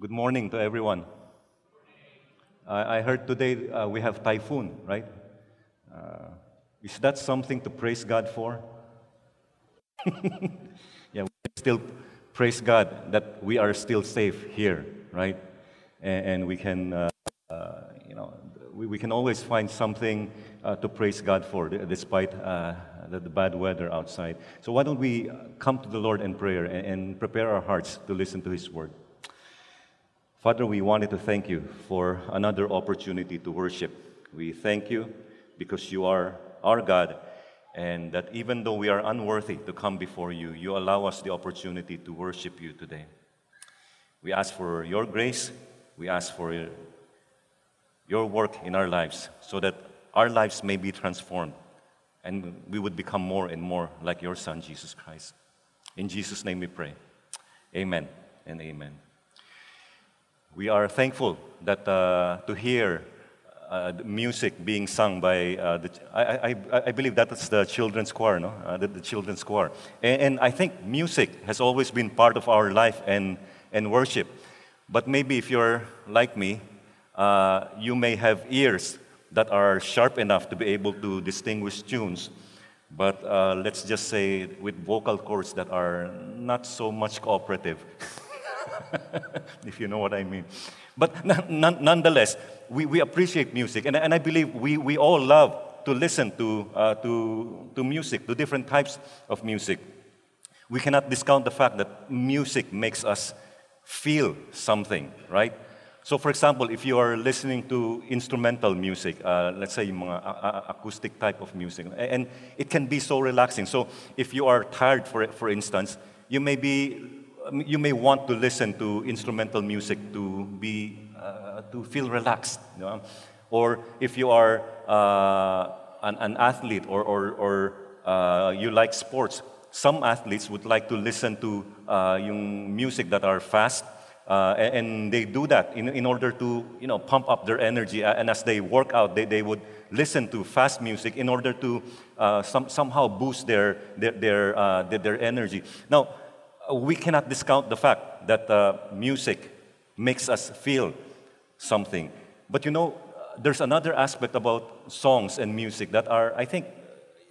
Good morning to everyone. I, heard today uh, we have typhoon, right? Uh, is that something to praise God for? yeah, we still praise God that we are still safe here, right? And, and we can, uh, uh, you know, we, we can always find something uh, to praise God for, despite the, the, bad weather outside. So why don't we come to the Lord in prayer and, and prepare our hearts to listen to His word? Father, we wanted to thank you for another opportunity to worship. We thank you because you are our God, and that even though we are unworthy to come before you, you allow us the opportunity to worship you today. We ask for your grace, we ask for your work in our lives so that our lives may be transformed and we would become more and more like your Son, Jesus Christ. In Jesus' name we pray. Amen and amen. We are thankful that uh, to hear uh, music being sung by uh, the, I, I, I, believe that is the children's choir, no? Uh, the, the, children's choir. And, and, I think music has always been part of our life and, and worship. But maybe if you're like me, uh, you may have ears that are sharp enough to be able to distinguish tunes. But uh, let's just say with vocal cords that are not so much cooperative. if you know what I mean. But nonetheless, we, we appreciate music, and, and I believe we, we all love to listen to, uh, to, to music, to different types of music. We cannot discount the fact that music makes us feel something, right? So, for example, if you are listening to instrumental music, uh, let's say mga acoustic type of music, and it can be so relaxing. So, if you are tired, for, for instance, you may be you may want to listen to instrumental music to be uh, to feel relaxed. You know? Or if you are uh, an, an, athlete or, or, or uh, you like sports, some athletes would like to listen to uh, yung music that are fast. Uh, and they do that in, in order to you know, pump up their energy. And as they work out, they, they would listen to fast music in order to uh, some, somehow boost their, their, their, their, their energy. Now, we cannot discount the fact that uh, music makes us feel something. But you know, there's another aspect about songs and music that are, I think,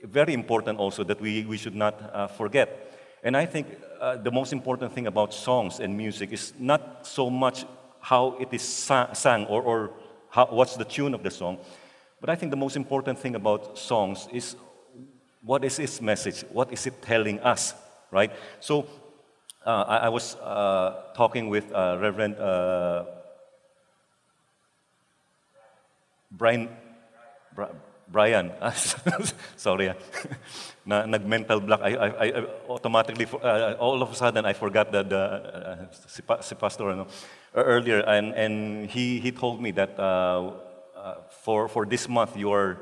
very important also that we, we should not uh, forget. And I think uh, the most important thing about songs and music is not so much how it is sang or, or how, what's the tune of the song, but I think the most important thing about songs is what is its message? What is it telling us, right? So uh, I, I, was uh, talking with uh, Reverend uh, Brian, Brian, sorry, na nag-mental block. I, I, I automatically, uh, all of a sudden, I forgot that the, si, si Pastor ano, earlier, and, and he, he told me that for, for this month you are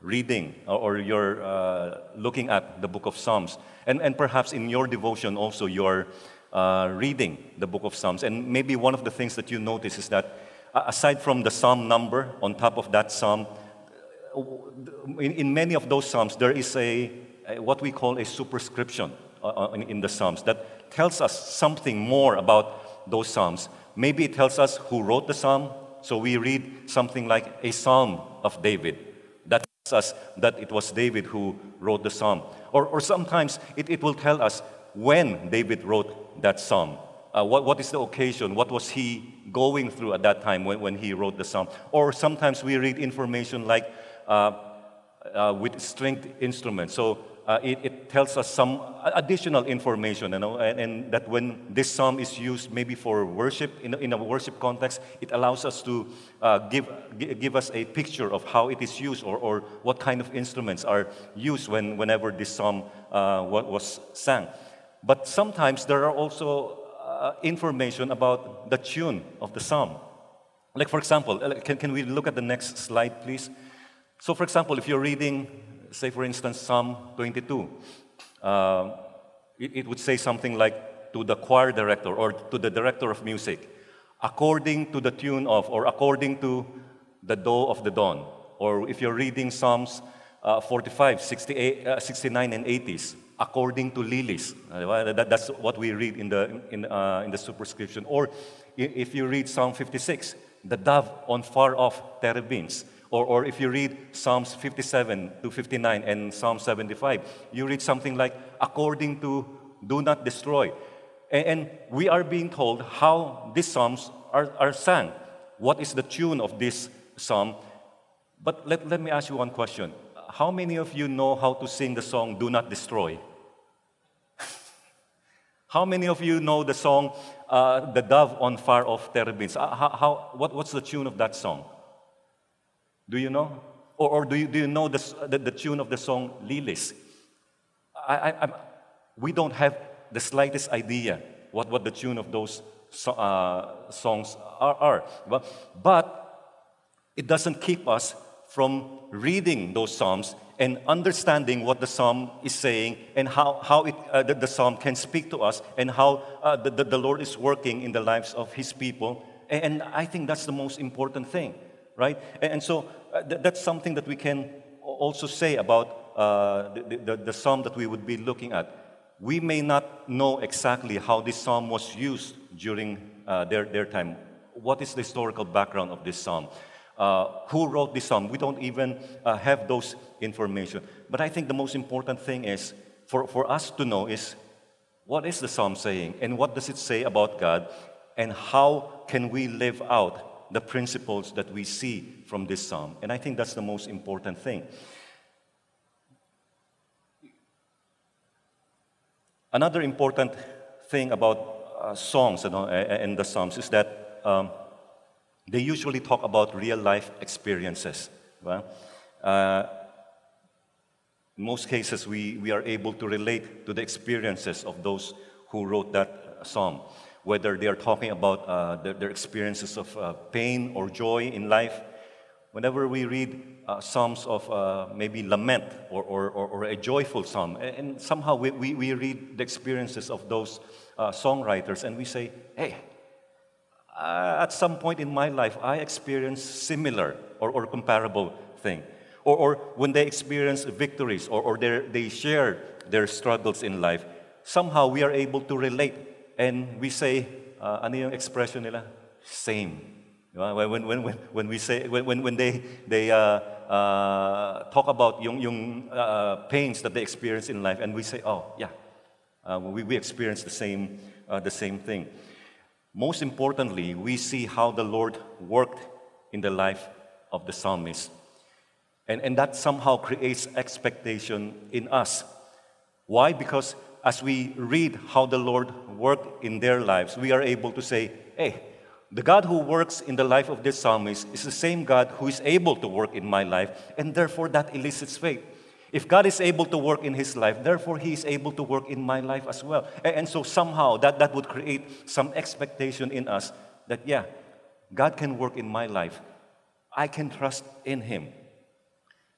reading or you're uh, looking at the book of Psalms. And, and perhaps in your devotion also you're uh, reading the book of Psalms. And maybe one of the things that you notice is that aside from the psalm number on top of that psalm, uh, in, in many of those psalms there is a, a what we call a superscription uh, uh, in, in the psalms that tells us something more about those psalms. Maybe it tells us who wrote the psalm. So we read something like a psalm of David us that it was David who wrote the psalm. Or, or sometimes it, it will tell us when David wrote that psalm. Uh, what, what is the occasion? What was he going through at that time when, when he wrote the psalm? Or sometimes we read information like uh, uh, with stringed instruments. So uh, it, it, tells us some additional information, you know, and, and, that when this psalm is used maybe for worship, in, in a worship context, it allows us to uh, give, give us a picture of how it is used or, or what kind of instruments are used when, whenever this psalm uh, was sang. But sometimes there are also uh, information about the tune of the psalm. Like, for example, uh, can, can we look at the next slide, please? So, for example, if you're reading say, for instance, Psalm 22, uh, it, it would say something like, to the choir director or to the director of music, according to the tune of, or according to the doe of the dawn. Or if you're reading Psalms uh, 45, 68, uh, 69, and 80s, according to lilies. Uh, that, that's what we read in the, in, uh, in the superscription. Or if you read Psalm 56, the dove on far off terebinths. Or, or if you read Psalms 57 to 59 and Psalm 75, you read something like, according to do not destroy. And, and we are being told how these Psalms are, are sung. What is the tune of this Psalm? But let, let me ask you one question. How many of you know how to sing the song Do Not Destroy? how many of you know the song uh, The Dove on Far Off Terebinths? Uh, how, how, what, what's the tune of that song? Do you know? Or, or do, you, do you know the, the, the tune of the song Lilies? I, I, we don't have the slightest idea what, what the tune of those so, uh, songs are. are. But, but it doesn't keep us from reading those psalms and understanding what the psalm is saying and how, how it, uh, the, the, psalm can speak to us and how uh, the, the, the, Lord is working in the lives of his people. And, I think that's the most important thing, right? And, and so th- that's something that we can also say about uh, the, the, the psalm that we would be looking at. We may not know exactly how this psalm was used during uh, their, their time. What is the historical background of this psalm? Uh, who wrote this psalm? We don't even uh, have those information. But I think the most important thing is for, for us to know is what is the psalm saying and what does it say about God and how can we live out the principles that we see from this psalm. And I think that's the most important thing. Another important thing about uh, songs know, and the psalms is that um, they usually talk about real life experiences. Uh, in most cases, we, we are able to relate to the experiences of those who wrote that psalm, whether they are talking about uh, their, their, experiences of uh, pain or joy in life. Whenever we read uh, psalms of uh, maybe lament or, or, or, or, a joyful psalm, and somehow we, we, we read the experiences of those uh, songwriters and we say, hey, uh, at some point in my life, I experienced similar or, or comparable thing. Or, or when they experience victories or, or they share their struggles in life, somehow we are able to relate and we say, uh, ano yung expression nila? Same. When, when, when, when we say, when, when they, they uh, uh, talk about yung, yung uh, pains that they experience in life and we say, oh, yeah, uh, we, we experience the same, uh, the same thing. Most importantly, we see how the Lord worked in the life of the psalmist. And, and that somehow creates expectation in us. Why? Because as we read how the Lord worked in their lives, we are able to say, hey, the God who works in the life of this psalmist is the same God who is able to work in my life, and therefore that elicits faith. If God is able to work in his life, therefore he is able to work in my life as well. And, so somehow that, that would create some expectation in us that, yeah, God can work in my life. I can trust in him.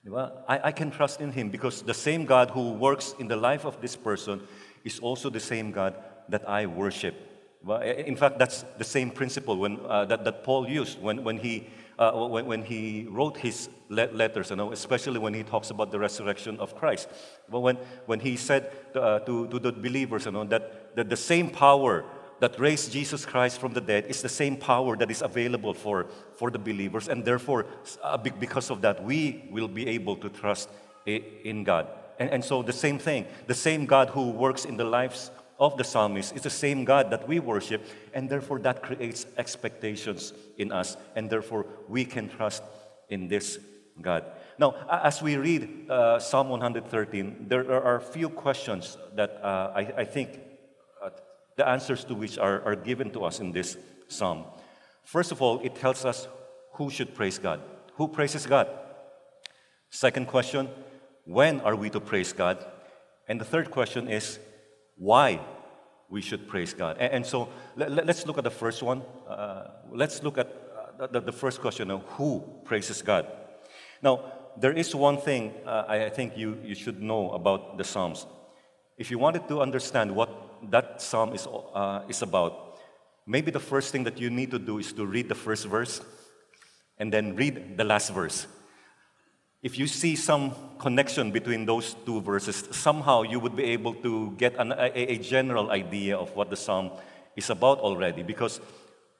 Well, I, I can trust in him because the same God who works in the life of this person is also the same God that I worship. Well, in fact, that's the same principle when, uh, that, that Paul used when, when he uh, when, when he wrote his letters, you know, especially when he talks about the resurrection of Christ. When, when he said to, uh, to, to the believers, you know, that, that the same power that raised Jesus Christ from the dead is the same power that is available for, for the believers. And therefore, uh, because of that, we will be able to trust in God. And, and so, the same thing, the same God who works in the lives of the psalmist is the same God that we worship, and therefore that creates expectations in us, and therefore we can trust in this God. Now, as we read uh, Psalm 113, there are a few questions that uh, I, I, think the answers to which are, are given to us in this psalm. First of all, it tells us who should praise God. Who praises God? Second question, when are we to praise God? And the third question is, why we should praise God. And, and so let, us look at the first one. Uh, let's look at uh, the, the, first question of who praises God. Now, there is one thing uh, I, I think you, you should know about the Psalms. If you wanted to understand what that psalm is, uh, is about, maybe the first thing that you need to do is to read the first verse and then read the last verse. if you see some connection between those two verses, somehow you would be able to get an, a, a general idea of what the psalm is about already. Because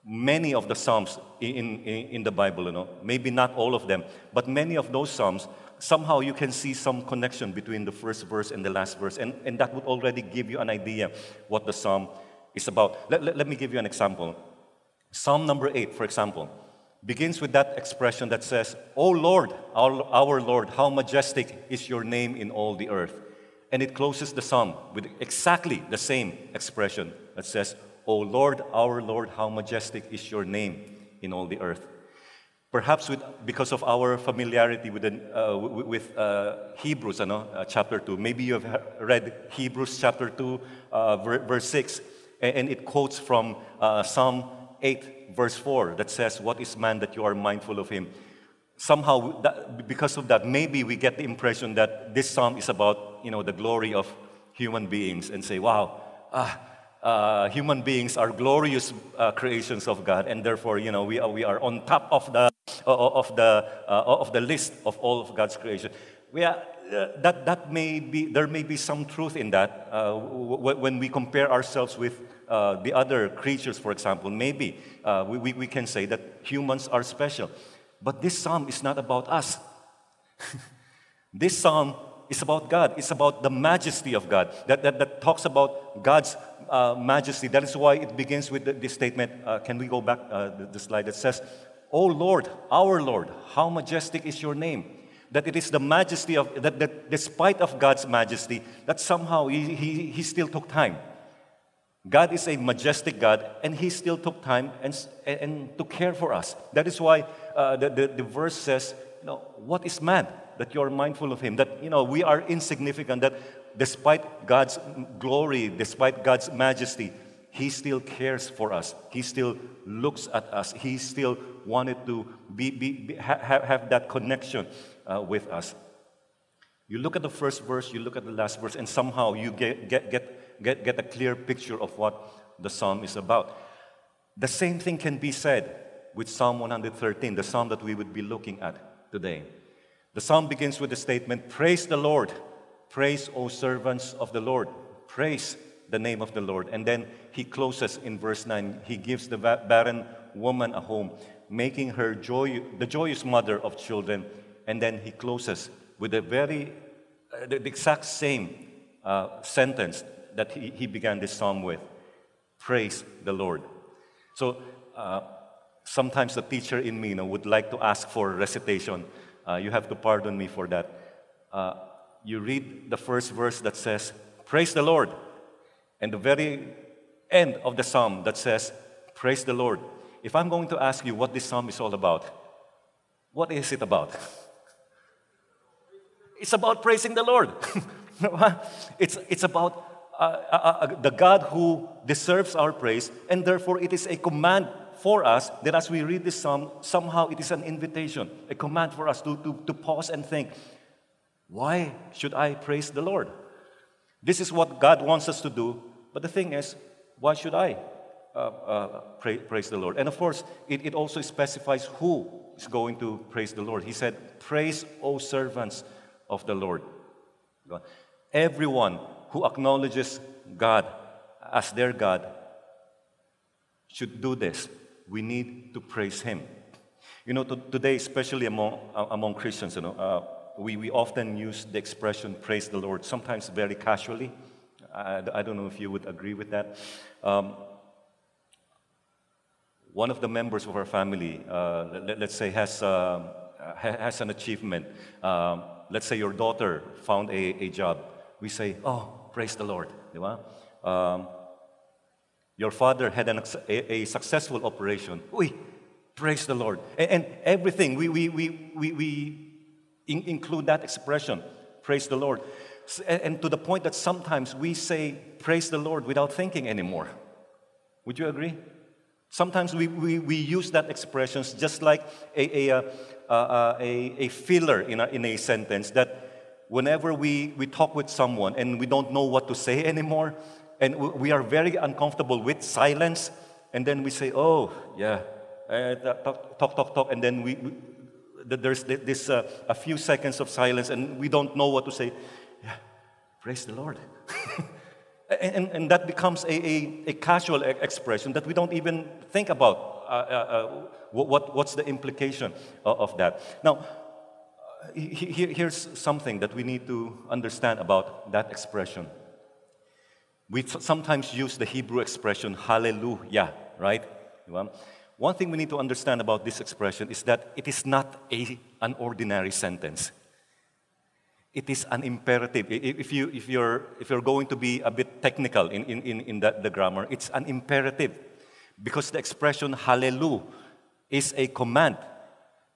many of the psalms in, in, in the Bible, you know, maybe not all of them, but many of those psalms, somehow you can see some connection between the first verse and the last verse. And, and that would already give you an idea what the psalm is about. Let, let, let me give you an example. Psalm number eight, for example begins with that expression that says, O Lord, our, our Lord, how majestic is your name in all the earth. And it closes the psalm with exactly the same expression that says, O Lord, our Lord, how majestic is your name in all the earth. Perhaps with, because of our familiarity with, uh, with uh, Hebrews, uh, chapter 2, maybe you have read Hebrews chapter 2, uh, verse 6, and it quotes from uh, Psalm 8, verse 4 that says, What is man that you are mindful of him? Somehow, that, because of that, maybe we get the impression that this psalm is about you know, the glory of human beings and say, Wow, ah, uh, human beings are glorious uh, creations of God, and therefore, you know, we are, we are on top of the, of, the, uh, of the list of all of God's creation. We are, uh, that, that may be, there may be some truth in that uh, when we compare ourselves with the other creatures, for example, maybe we, we, we can say that humans are special. But this psalm is not about us. this psalm is about God. It's about the majesty of God that, that, that talks about God's uh, majesty. That is why it begins with the, this statement. Uh, can we go back uh, the, the slide that says, O Lord, our Lord, how majestic is your name that it is the majesty of that, that despite of god's majesty that somehow he, he, he still took time God is a majestic God, and He still took time and, and to care for us. That is why uh, the, the, the, verse says, you know, what is man that you are mindful of him? That, you know, we are insignificant, that despite God's glory, despite God's majesty, He still cares for us. He still looks at us. He still wanted to be, be, be ha, have that connection uh, with us. You look at the first verse, you look at the last verse, and somehow you get, get, get get, get a clear picture of what the psalm is about. The same thing can be said with Psalm 113, the psalm that we would be looking at today. The psalm begins with the statement Praise the Lord, praise, O servants of the Lord, praise the name of the Lord. And then he closes in verse 9, he gives the barren woman a home, making her joy, the joyous mother of children. And then he closes with a very, uh, the exact same uh, sentence that he, he began this psalm with Praise the Lord. So uh, sometimes the teacher in me you know, would like to ask for recitation. Uh, you have to pardon me for that. Uh, you read the first verse that says, Praise the Lord. And the very end of the psalm that says, Praise the Lord. If I'm going to ask you what this psalm is all about, what is it about? It's about praising the Lord. it's, it's about uh, uh, uh, the God who deserves our praise, and therefore it is a command for us that as we read this psalm, somehow it is an invitation, a command for us to, to, to pause and think, why should I praise the Lord? This is what God wants us to do, but the thing is, why should I uh, uh, pray, praise the Lord? And of course, it, it also specifies who is going to praise the Lord. He said, Praise, O servants of the Lord. Everyone who acknowledges God as their God should do this. We need to praise Him. You know, to, today, especially among, uh, among Christians, you know, uh, we, we often use the expression praise the Lord, sometimes very casually. I, I don't know if you would agree with that. Um, one of the members of our family, uh, let, us say, has, uh, has an achievement. Um, let's say your daughter found a, a job. We say, Oh, praise the Lord. Um, your father had an, a, a, successful operation. Uy, praise the Lord. And, and everything, we, we, we, we, we in, include that expression, praise the Lord. And, to the point that sometimes we say, praise the Lord without thinking anymore. Would you agree? Sometimes we, we, we use that expressions just like a, a, a, a, a filler in a, in a sentence that whenever we, we talk with someone and we don't know what to say anymore, and we are very uncomfortable with silence, and then we say, oh, yeah, uh, talk, talk, talk, talk, and then we, there's this uh, a few seconds of silence and we don't know what to say. Praise the Lord. and, and that becomes a, a, a, casual expression that we don't even think about. Uh, uh, uh what, what's the implication of, of that? Now, here's something that we need to understand about that expression. We sometimes use the Hebrew expression hallelujah, right? One thing we need to understand about this expression is that it is not a, an ordinary sentence. It is an imperative. If, you, if, you're, if you're going to be a bit technical in, in, in the, the grammar, it's an imperative. Because the expression hallelujah is a command.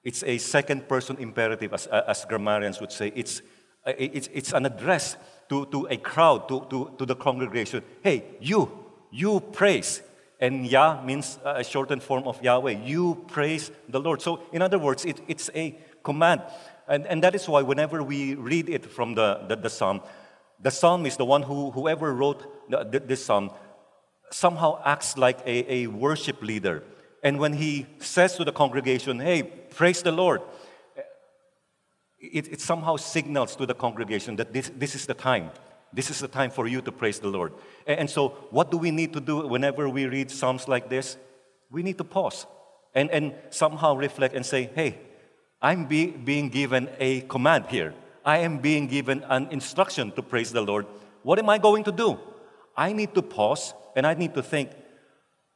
It's a second person imperative, as, as grammarians would say. It's, it's, it's an address to, to a crowd, to, to, to the congregation. Hey, you, you praise. And Yah means a shortened form of Yahweh. You praise the Lord. So, in other words, it, it's a command. And, and that is why whenever we read it from the, the, the psalm, the psalm is the one who, whoever wrote the, this psalm, somehow acts like a, a worship leader. And when he says to the congregation, hey, praise the Lord, it, it somehow signals to the congregation that this, this is the time. This is the time for you to praise the Lord. And so, what do we need to do whenever we read Psalms like this? We need to pause and, and somehow reflect and say, hey, I'm be, being given a command here. I am being given an instruction to praise the Lord. What am I going to do? I need to pause and I need to think,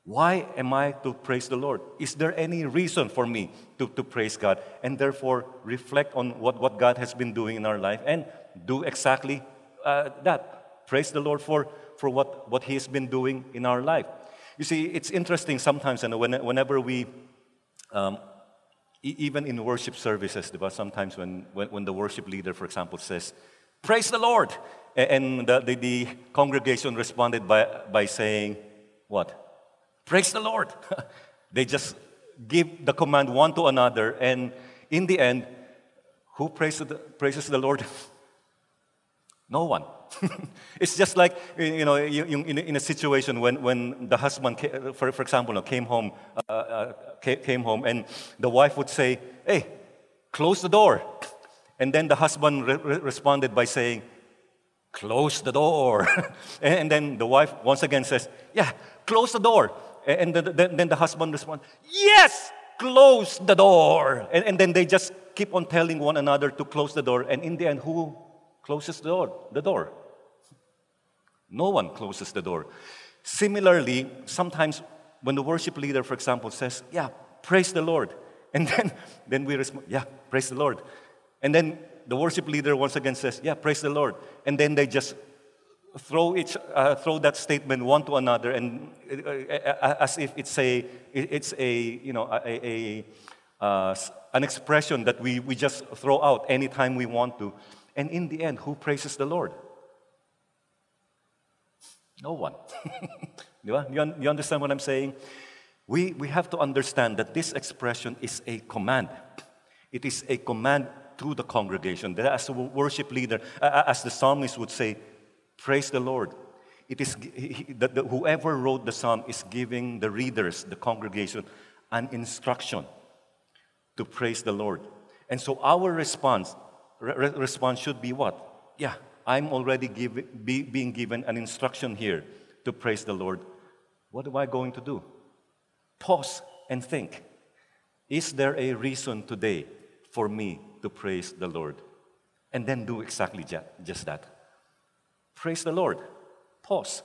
why am I to praise the Lord? Is there any reason for me to, to praise God? And therefore, reflect on what, what God has been doing in our life and do exactly uh, that. Praise the Lord for, for what, what He has been doing in our life. You see, it's interesting sometimes, and when, whenever we, um, even in worship services, sometimes when, when, when, the worship leader, for example, says, Praise the Lord, and the, the, the congregation responded by, by saying, What? Praise the Lord. they just give the command one to another, and in the end, who praises the, praises the Lord? No one. it's just like, you know, in, a situation when, when the husband, for, for example, came home, uh, uh, came home, and the wife would say, hey, close the door. And then the husband re- responded by saying, close the door. and then the wife once again says, yeah, close the door. And then the husband responds, yes, close the door. And then they just keep on telling one another to close the door. And in the end, who closes the door? The door. No one closes the door. Similarly, sometimes when the worship leader, for example, says, Yeah, praise the Lord. And then, then we respond, Yeah, praise the Lord. And then the worship leader once again says, Yeah, praise the Lord. And then they just throw, each, uh, throw that statement one to another and uh, uh as if it's a, it's a, you know, a, a uh, an expression that we, we just throw out anytime we want to. And in the end, who praises the Lord? No one. you, you understand what I'm saying? We, we have to understand that this expression is a command. It is a command to the congregation. That as a worship leader, as the psalmist would say, praise the Lord. It is that whoever wrote the psalm is giving the readers, the congregation, an instruction to praise the Lord. And so our response re- response should be what? Yeah, I'm already give, be, being given an instruction here to praise the Lord. What am I going to do? Pause and think. Is there a reason today for me to praise the Lord? And then do exactly just that. Praise the Lord. Pause.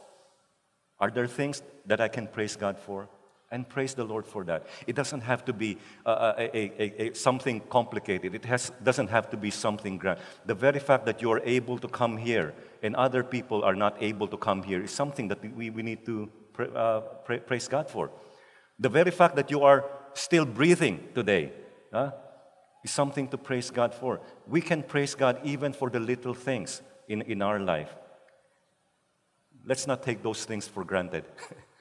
Are there things that I can praise God for? And praise the Lord for that. It doesn't have to be uh, uh a, a, a, something complicated. It has, doesn't have to be something grand. The very fact that you are able to come here and other people are not able to come here is something that we, we need to pra- uh, pra- praise God for. The very fact that you are still breathing today uh, is something to praise God for. We can praise God even for the little things in, in our life. Let's not take those things for granted.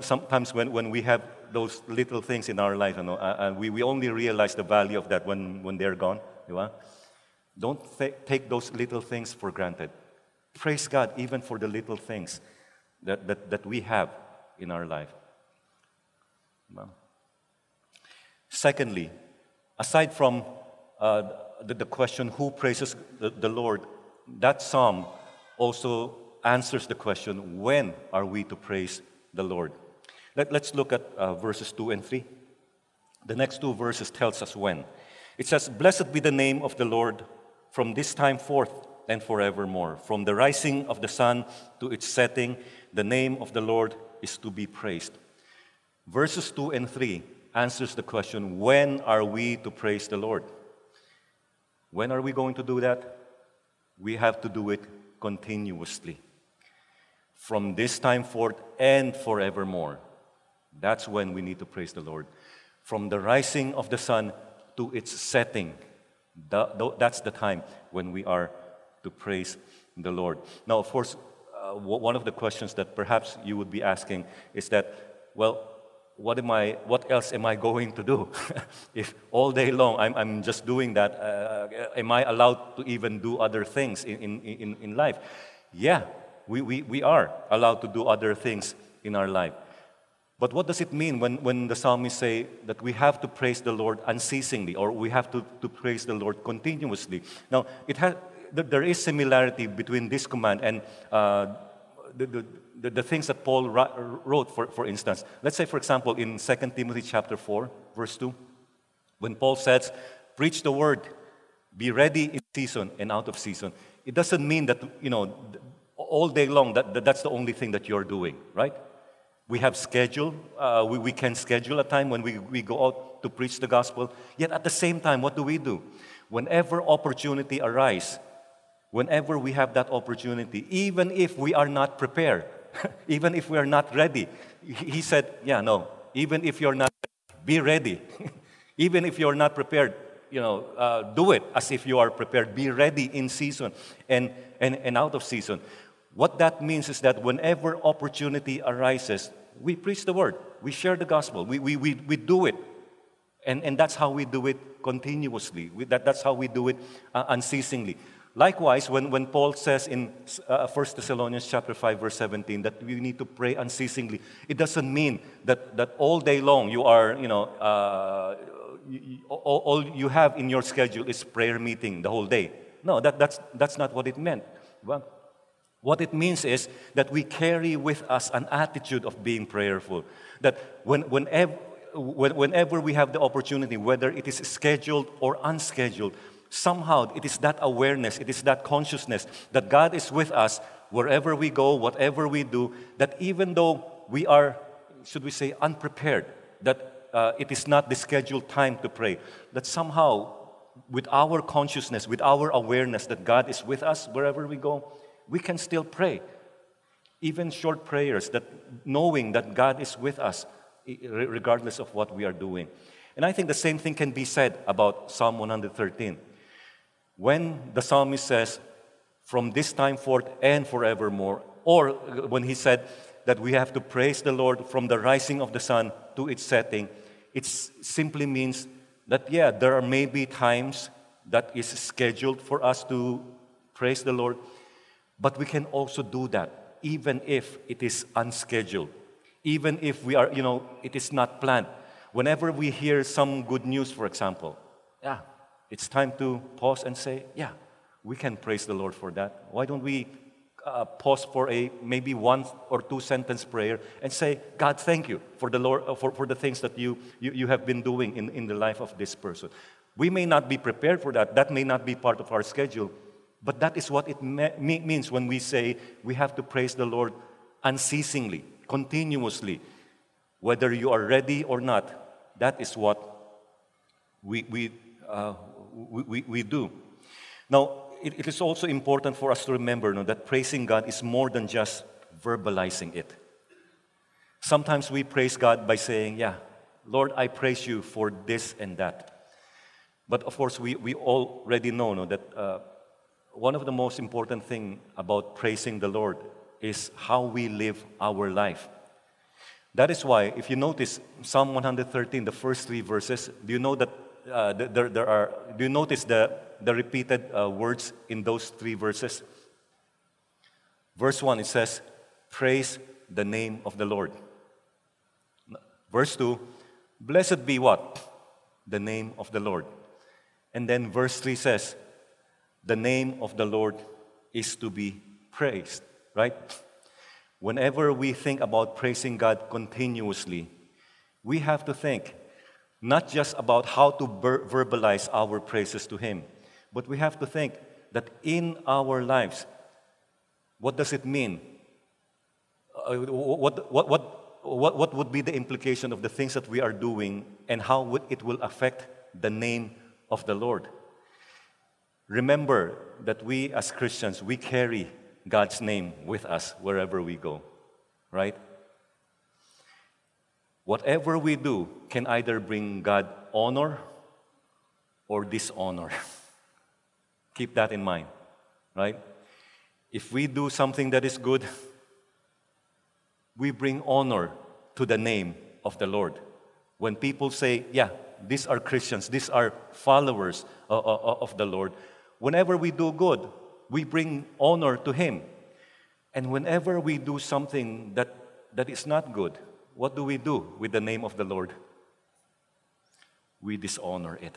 sometimes when, when we have those little things in our life, you know, and we, we only realize the value of that when, when they're gone. Don't th- take those little things for granted. Praise God even for the little things that, that, that we have in our life. Secondly, aside from uh, the, the, question, who praises the, the Lord, that psalm also answers the question, when are we to praise the Lord? Let, us look at uh, verses 2 and 3. The next two verses tells us when. It says, Blessed be the name of the Lord from this time forth and forevermore. From the rising of the sun to its setting, the name of the Lord is to be praised. Verses 2 and 3 answers the question, when are we to praise the Lord? When are we going to do that? We have to do it continuously. From this time forth and forevermore. That's when we need to praise the Lord. From the rising of the sun to its setting, that's the time when we are to praise the Lord. Now, of course, uh, one of the questions that perhaps you would be asking is that, well, what am I? What else am I going to do? if all day long I'm, I'm just doing that, uh, am I allowed to even do other things in, in, in life? Yeah, we, we, we are allowed to do other things in our life. But what does it mean when, when the psalmist say that we have to praise the Lord unceasingly or we have to, to praise the Lord continuously? Now, it has, there is similarity between this command and uh, the, the, the, things that Paul wrote, for, for instance. Let's say, for example, in 2 Timothy chapter 4, verse 2, when Paul says, preach the word, be ready in season and out of season. It doesn't mean that, you know, all day long, that, that that's the only thing that you're doing, right? We have schedule. Uh, we, we can schedule a time when we, we go out to preach the gospel. Yet at the same time, what do we do? Whenever opportunity arises, whenever we have that opportunity, even if we are not prepared, even if we are not ready, he said, Yeah, no, even if you're not, be ready. even if you're not prepared, you know, uh, do it as if you are prepared. Be ready in season and, and, and out of season. What that means is that whenever opportunity arises, we preach the word, we share the gospel, we, we, we, we do it. And, and that's how we do it continuously. We, that, that's how we do it uh, unceasingly. Likewise, when, when Paul says in uh, 1 Thessalonians chapter 5, verse 17, that we need to pray unceasingly, it doesn't mean that, that all day long you are, you know, uh, you, all, all you have in your schedule is prayer meeting the whole day. No, that, that's, that's not what it meant. Well, what it means is that we carry with us an attitude of being prayerful. That when, whenever, whenever we have the opportunity, whether it is scheduled or unscheduled, somehow it is that awareness, it is that consciousness that God is with us wherever we go, whatever we do, that even though we are, should we say, unprepared, that uh, it is not the scheduled time to pray, that somehow with our consciousness, with our awareness that God is with us wherever we go, we can still pray. Even short prayers, that knowing that God is with us, regardless of what we are doing. And I think the same thing can be said about Psalm 113. When the psalmist says, from this time forth and forevermore, or when he said that we have to praise the Lord from the rising of the sun to its setting, it simply means that, yeah, there are maybe times that is scheduled for us to praise the Lord, but we can also do that even if it is unscheduled, even if we are, you know, it is not planned. Whenever we hear some good news, for example, yeah, it's time to pause and say, yeah, we can praise the Lord for that. Why don't we uh, pause for a maybe one or two sentence prayer and say, God, thank you for the Lord uh, for, for the things that you, you, you have been doing in, in the life of this person. We may not be prepared for that. That may not be part of our schedule. But that is what it me- means when we say we have to praise the Lord unceasingly, continuously. Whether you are ready or not, that is what we, we, uh, we, we, we, do. Now, it, it is also important for us to remember that praising God is more than just verbalizing it. Sometimes we praise God by saying, Yeah, Lord, I praise you for this and that. But of course, we, we already know no, that uh, one of the most important thing about praising the Lord is how we live our life. That is why, if you notice Psalm 113, the first three verses, do you know that uh, there, there are, do you notice the, the repeated uh, words in those three verses? Verse 1, it says, Praise the name of the Lord. Verse 2, Blessed be what? the name of the Lord. And then verse 3 says, the name of the Lord is to be praised, right? Whenever we think about praising God continuously, we have to think not just about how to ver- verbalize our praises to Him, but we have to think that in our lives, what does it mean? Uh, what, what, what, what, what would be the implication of the things that we are doing and how would it will affect the name of the Lord? Remember that we as Christians, we carry God's name with us wherever we go, right? Whatever we do can either bring God honor or dishonor. Keep that in mind, right? If we do something that is good, we bring honor to the name of the Lord. When people say, yeah, these are Christians, these are followers uh, uh, uh, of the Lord, Whenever we do good, we bring honor to Him. And whenever we do something that, that is not good, what do we do with the name of the Lord? We dishonor it.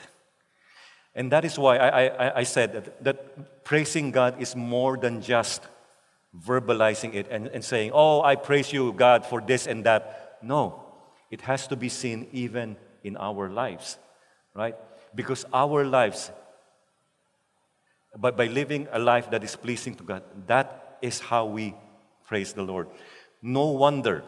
And that is why I, I, I said that, that praising God is more than just verbalizing it and, and saying, Oh, I praise you, God, for this and that. No, it has to be seen even in our lives, right? Because our lives but by living a life that is pleasing to God, that is how we praise the Lord. No wonder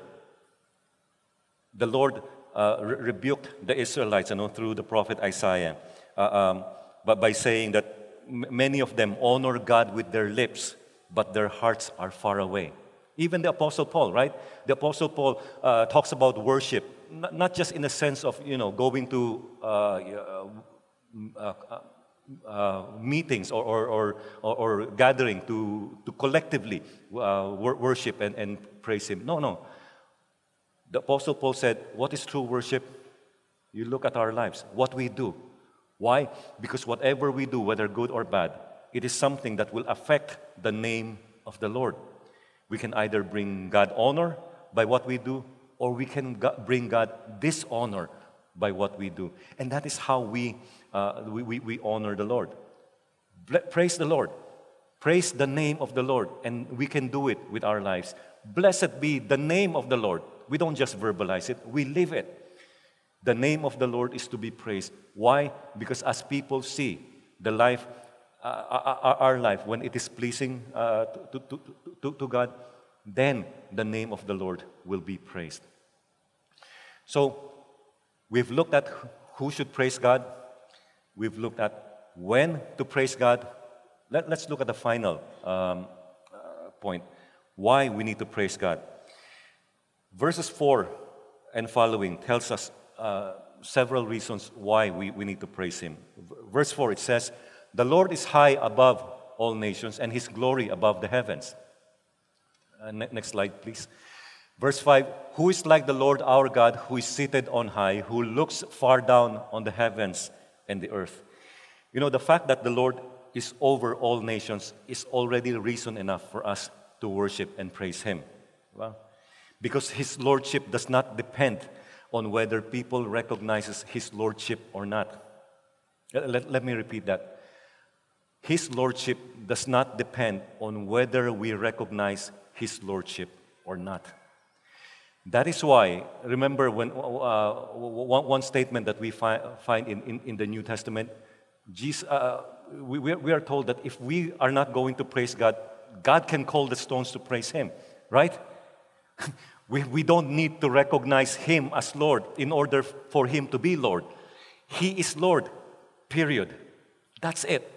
the Lord uh, re- rebuked the Israelites you know, through the prophet Isaiah, uh, um, but by saying that m- many of them honor God with their lips, but their hearts are far away. Even the Apostle Paul, right? The Apostle Paul uh, talks about worship, not, not, just in the sense of you know going to uh, meetings or, or, or, or, gathering to, to collectively uh, worship and, and praise Him. No, no. The Apostle Paul said, What is true worship? You look at our lives, what we do. Why? Because whatever we do, whether good or bad, it is something that will affect the name of the Lord. We can either bring God honor by what we do, or we can bring God dishonor by what we do. And that is how we uh, we, we, we honor the Lord. Praise the Lord. Praise the name of the Lord, and we can do it with our lives. Blessed be the name of the Lord. We don't just verbalize it, we live it. The name of the Lord is to be praised. Why? Because as people see the life, uh, uh, uh our life, when it is pleasing uh, to, to, to, to God, then the name of the Lord will be praised. So, we've looked at who should praise God, We've looked at when to praise God. Let, us look at the final um, uh, point why we need to praise God. Verses 4 and following tells us uh, several reasons why we, we need to praise Him. Verse 4 it says, The Lord is high above all nations, and His glory above the heavens. Uh, ne- next slide, please. Verse 5 Who is like the Lord our God, who is seated on high, who looks far down on the heavens and the earth. You know, the fact that the Lord is over all nations is already reason enough for us to worship and praise Him. Well, because His Lordship does not depend on whether people recognizes His Lordship or not. Let, let me repeat that. His Lordship does not depend on whether we recognize His Lordship or not. That is why, remember when, uh, one, one, statement that we fi- find in, in, in, the New Testament, Jesus, uh, we, we are told that if we are not going to praise God, God can call the stones to praise Him, right? we, we don't need to recognize Him as Lord in order for Him to be Lord. He is Lord, period. That's it.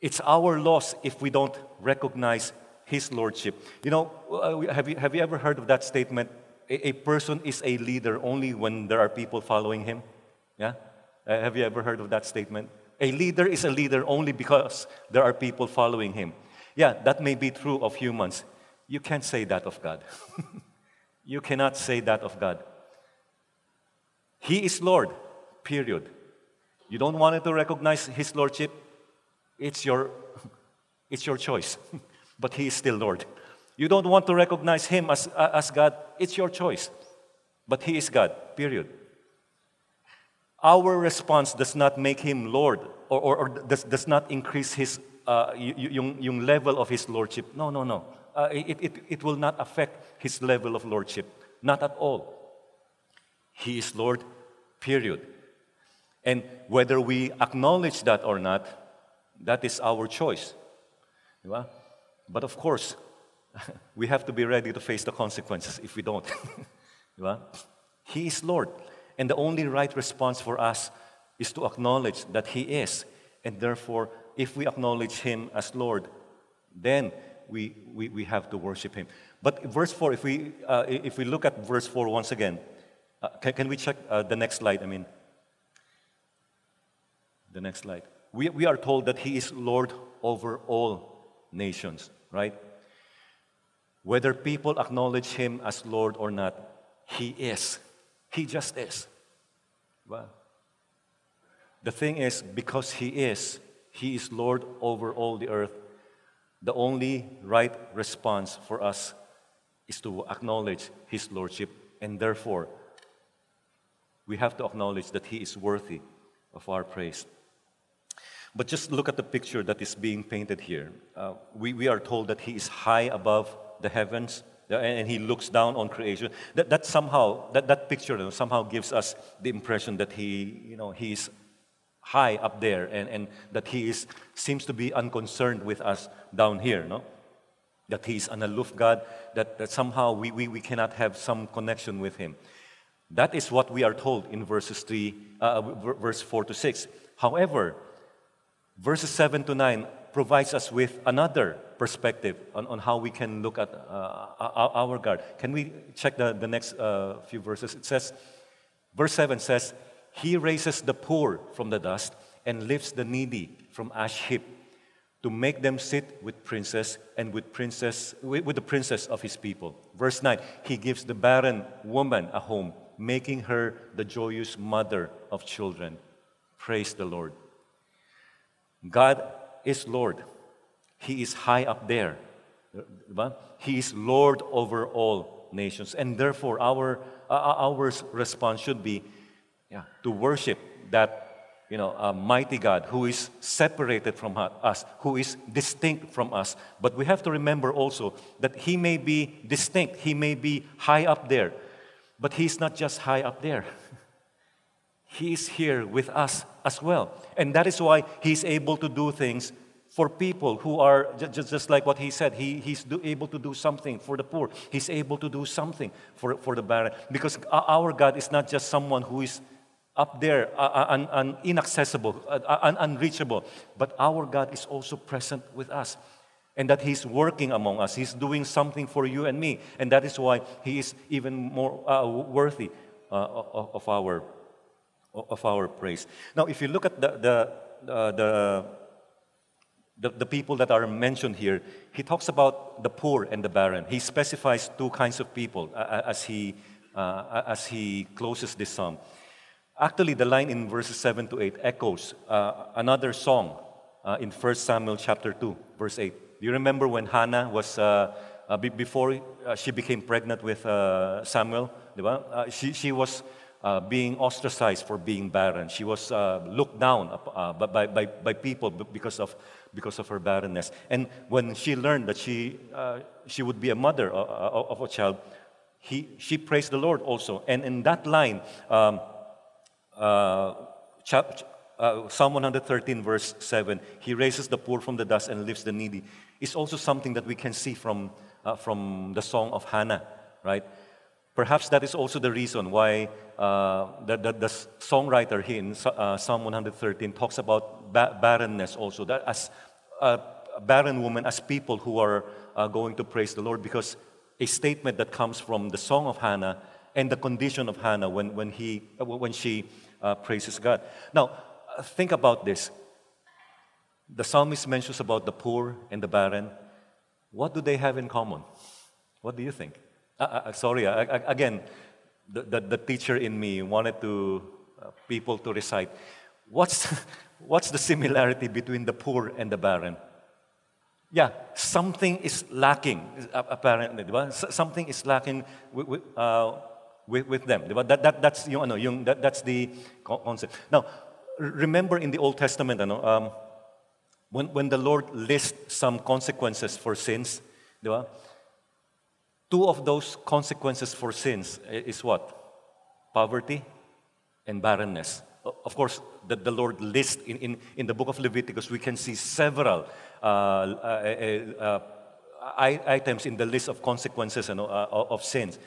It's our loss if we don't recognize his lordship. You know, uh, have you, have you ever heard of that statement? A, a person is a leader only when there are people following him. Yeah? Uh, have you ever heard of that statement? A leader is a leader only because there are people following him. Yeah, that may be true of humans. You can't say that of God. you cannot say that of God. He is Lord, period. You don't want to recognize His Lordship? It's your, it's your choice. but He is still Lord. You don't want to recognize Him as, as God, it's your choice. But He is God, period. our response does not make him Lord or, or, or does, does not increase his, uh, yung, yung level of his lordship. No, no, no. Uh, it, it, it will not affect his level of lordship. Not at all. He is Lord, period. And whether we acknowledge that or not, that is our choice. But of course, we have to be ready to face the consequences if we don't. he is Lord. And the only right response for us is to acknowledge that He is. And therefore, if we acknowledge Him as Lord, then we, we, we have to worship Him. But verse 4, if we, uh, if we look at verse 4 once again, uh, can, can we check uh, the next slide? I mean, the next slide. We, we are told that He is Lord over all nations, right? Whether people acknowledge Him as Lord or not, He is. He just is. Well, the thing is, because He is, He is Lord over all the earth, the only right response for us is to acknowledge His Lordship, and therefore, we have to acknowledge that He is worthy of our praise. But just look at the picture that is being painted here. Uh, we, we are told that He is high above the heavens and he looks down on creation. That, that somehow that, that picture somehow gives us the impression that he you know he is high up there and, and that he is seems to be unconcerned with us down here no? That he is an aloof god that, that somehow we, we, we cannot have some connection with him. That is what we are told in verses 3 uh, verse 4 to 6 however verses 7 to 9 provides us with another perspective on, on how we can look at uh, our God. Can we check the, the next uh, few verses? It says, verse 7 says, He raises the poor from the dust and lifts the needy from ash heap to make them sit with princes and with princess with, with the princess of his people. Verse 9, He gives the barren woman a home, making her the joyous mother of children. Praise the Lord. God is Lord. He is high up there. He is Lord over all nations. And therefore, our, uh, uh, our response should be yeah, to worship that you know, a mighty God who is separated from us, who is distinct from us. But we have to remember also that He may be distinct, He may be high up there, but He's not just high up there. He is here with us as well. And that is why He's able to do things for people who are just, just like what he said he, he's do, able to do something for the poor. He's able to do something for, for the barren. Because our god is not just someone who is up there uh, un, un, inaccessible uh, un, unreachable but our god is also present with us. And that he's working among us. He's doing something for you and me. And that is why he is even more uh, worthy uh, of our of our praise now if you look at the the, the the, the people that are mentioned here, he talks about the poor and the barren. He specifies two kinds of people uh, as, he, uh, as he closes this psalm. Actually, the line in verses 7 to 8 echoes uh, another song uh, in 1 Samuel chapter 2, verse 8. Do you remember when Hannah was, uh, uh, before she became pregnant with Samuel, she, she was uh, being ostracized for being barren. She was uh, looked down uh, by, by, by people because of, because of her barrenness. And when she learned that she, uh, she would be a mother of, uh, of a child, he, she praised the Lord also. And in that line, um, uh, chap, Psalm 113, verse 7, he raises the poor from the dust and lifts the needy, is also something that we can see from, from the song of Hannah, right? Perhaps that is also the reason why uh, the, the, the, songwriter here in uh, Psalm 113 talks about ba- barrenness also, that as a barren woman, as people who are uh, going to praise the Lord, because a statement that comes from the song of Hannah and the condition of Hannah when, when, he, uh, when she uh, praises God. Now, uh, think about this. The psalmist mentions about the poor and the barren. What do they have in common? What do you think? Uh, uh, sorry, uh, again, the, the, the, teacher in me wanted to uh, people to recite. What's, what's the similarity between the poor and the barren? Yeah, something is lacking, apparently. Something is lacking with, uh, with, with them. That, that, that's, that, that's the concept. Now, remember in the Old Testament, um, when, when the Lord lists some consequences for sins? Two of those consequences for sins is what? Poverty and barrenness. Of course, the, the Lord lists in, in, in the book of Leviticus, we can see several uh, uh, uh, uh items in the list of consequences uh, of sins.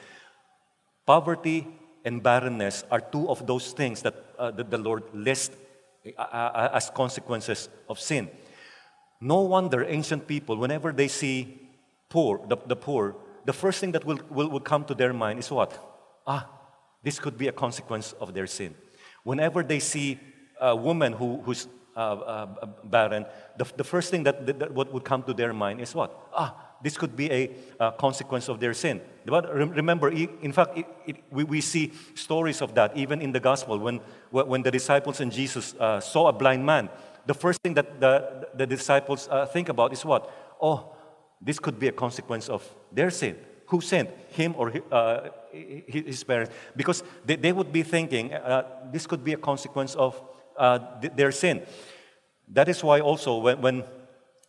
Poverty and barrenness are two of those things that, uh, that the Lord lists as consequences of sin. No wonder ancient people, whenever they see poor, the, the poor, the first thing that will, will, will come to their mind is what? Ah, this could be a consequence of their sin. Whenever they see a woman who, who's uh, uh, barren, the, the first thing that, that, that, what would come to their mind is what? Ah, this could be a consequence of their sin. But remember, in fact, it, it, we, we see stories of that even in the gospel. When, when the disciples and Jesus uh, saw a blind man, the first thing that the, the disciples uh, think about is what? Oh, this could be a consequence of their sin. Who sinned? Him or uh, his parents? Because they, they would be thinking uh, this could be a consequence of uh, their sin. That is why also when, when,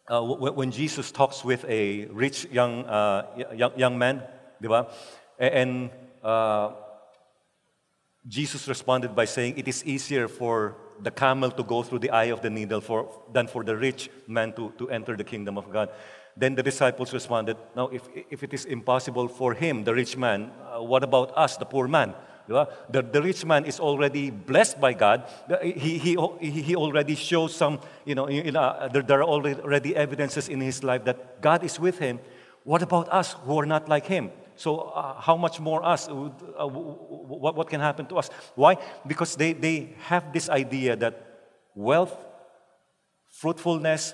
uh, when Jesus talks with a rich young, uh, young, young man, and uh, Jesus responded by saying, It is easier for the camel to go through the eye of the needle for, than for the rich man to, to enter the kingdom of God. Then the disciples responded, Now, if, if it is impossible for him, the rich man, uh, what about us, the poor man? The, the rich man is already blessed by God. He, he, he already shows some, you know, uh, there, there are already evidences in his life that God is with him. What about us who are not like him? So, uh, how much more us? Uh, what, what can happen to us? Why? Because they, they have this idea that wealth, fruitfulness,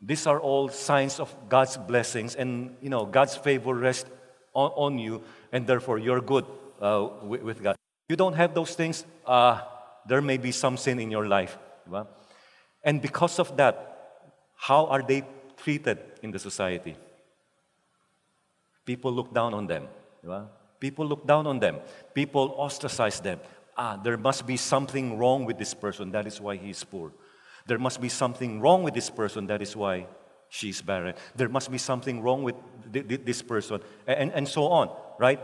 these are all signs of God's blessings, and you know God's favor rests on, on you, and therefore you're good uh, with, with, God. You don't have those things. Uh, there may be some sin in your life, and because of that, how are they treated in the society? People look down on them. People look down on them. People ostracize them. Ah, there must be something wrong with this person. That is why he's poor. There must be something wrong with this person. That is why she's barren. There must be something wrong with this person, and, and so on, right?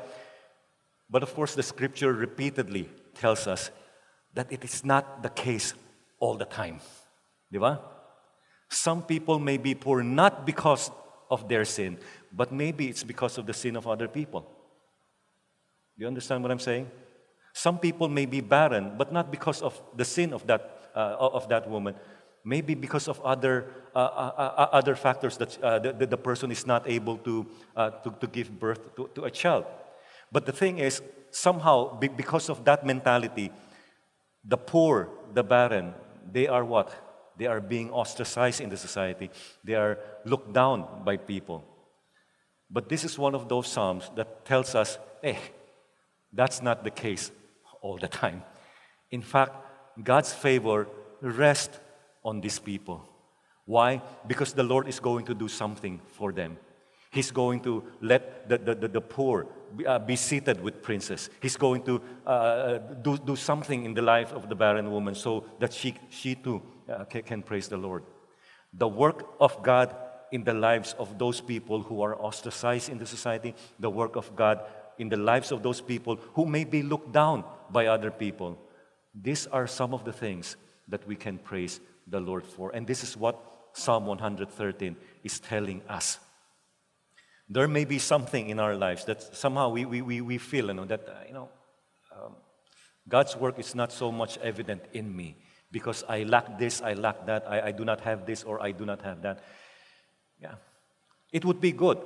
But of course, the scripture repeatedly tells us that it is not the case all the time. Diba? Some people may be poor not because of their sin, but maybe it's because of the sin of other people. Do you understand what I'm saying? Some people may be barren, but not because of the sin of that, of that woman. Maybe because of other, uh, uh, uh other factors that uh, the, the, person is not able to, uh, to, to, give birth to, to a child. But the thing is, somehow, because of that mentality, the poor, the barren, they are what? They are being ostracized in the society. They are looked down by people. But this is one of those Psalms that tells us, hey, that's not the case all the time. In fact, God's favor rest on these people. Why? Because the Lord is going to do something for them. He's going to let the, the, the, the poor be, uh, be, seated with princes. He's going to uh, do, do something in the life of the barren woman so that she, she too uh, can, can praise the Lord. The work of God in the lives of those people who are ostracized in the society, the work of God in the lives of those people who may be looked down by other people. These are some of the things that we can praise the Lord for. And this is what Psalm 113 is telling us. There may be something in our lives that somehow we, we, we, we feel you know, that, uh, you know, um, God's work is not so much evident in me because I lack this, I lack that, I, I do not have this, or I do not have that. Yeah. It would be good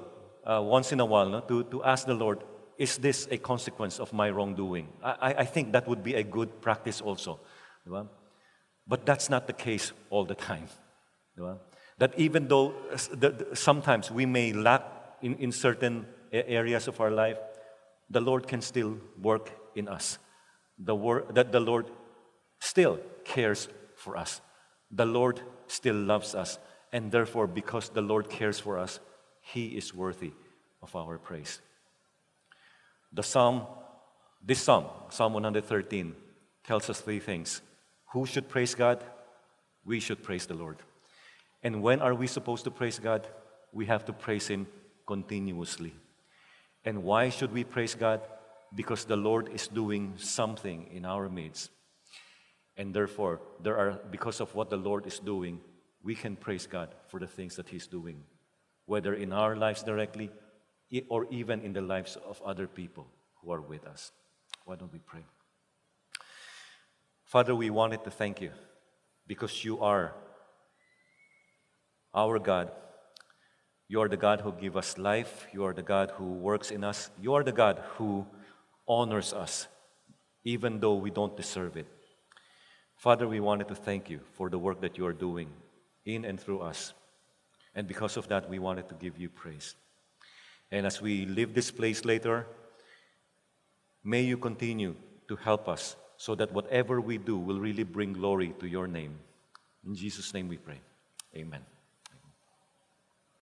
uh, once in a while no, to, to ask the Lord, is this a consequence of my wrongdoing? I, I think that would be a good practice also. But that's not the case all the time. That even though sometimes we may lack in, in certain areas of our life, the Lord can still work in us. The wor- that the Lord still cares for us. The Lord still loves us. And therefore, because the Lord cares for us, He is worthy of our praise. The psalm This psalm, Psalm 113, tells us three things. Who should praise God? We should praise the Lord. And when are we supposed to praise God? We have to praise Him continuously. And why should we praise God? Because the Lord is doing something in our midst. And therefore, there are because of what the Lord is doing, we can praise God for the things that He's doing, whether in our lives directly or even in the lives of other people who are with us. Why don't we pray? Father, we wanted to thank you because you are our God. You are the God who gives us life. You are the God who works in us. You are the God who honors us, even though we don't deserve it. Father, we wanted to thank you for the work that you are doing in and through us. And because of that, we wanted to give you praise. And as we leave this place later, may you continue to help us so that whatever we do will really bring glory to your name. In Jesus' name we pray. Amen.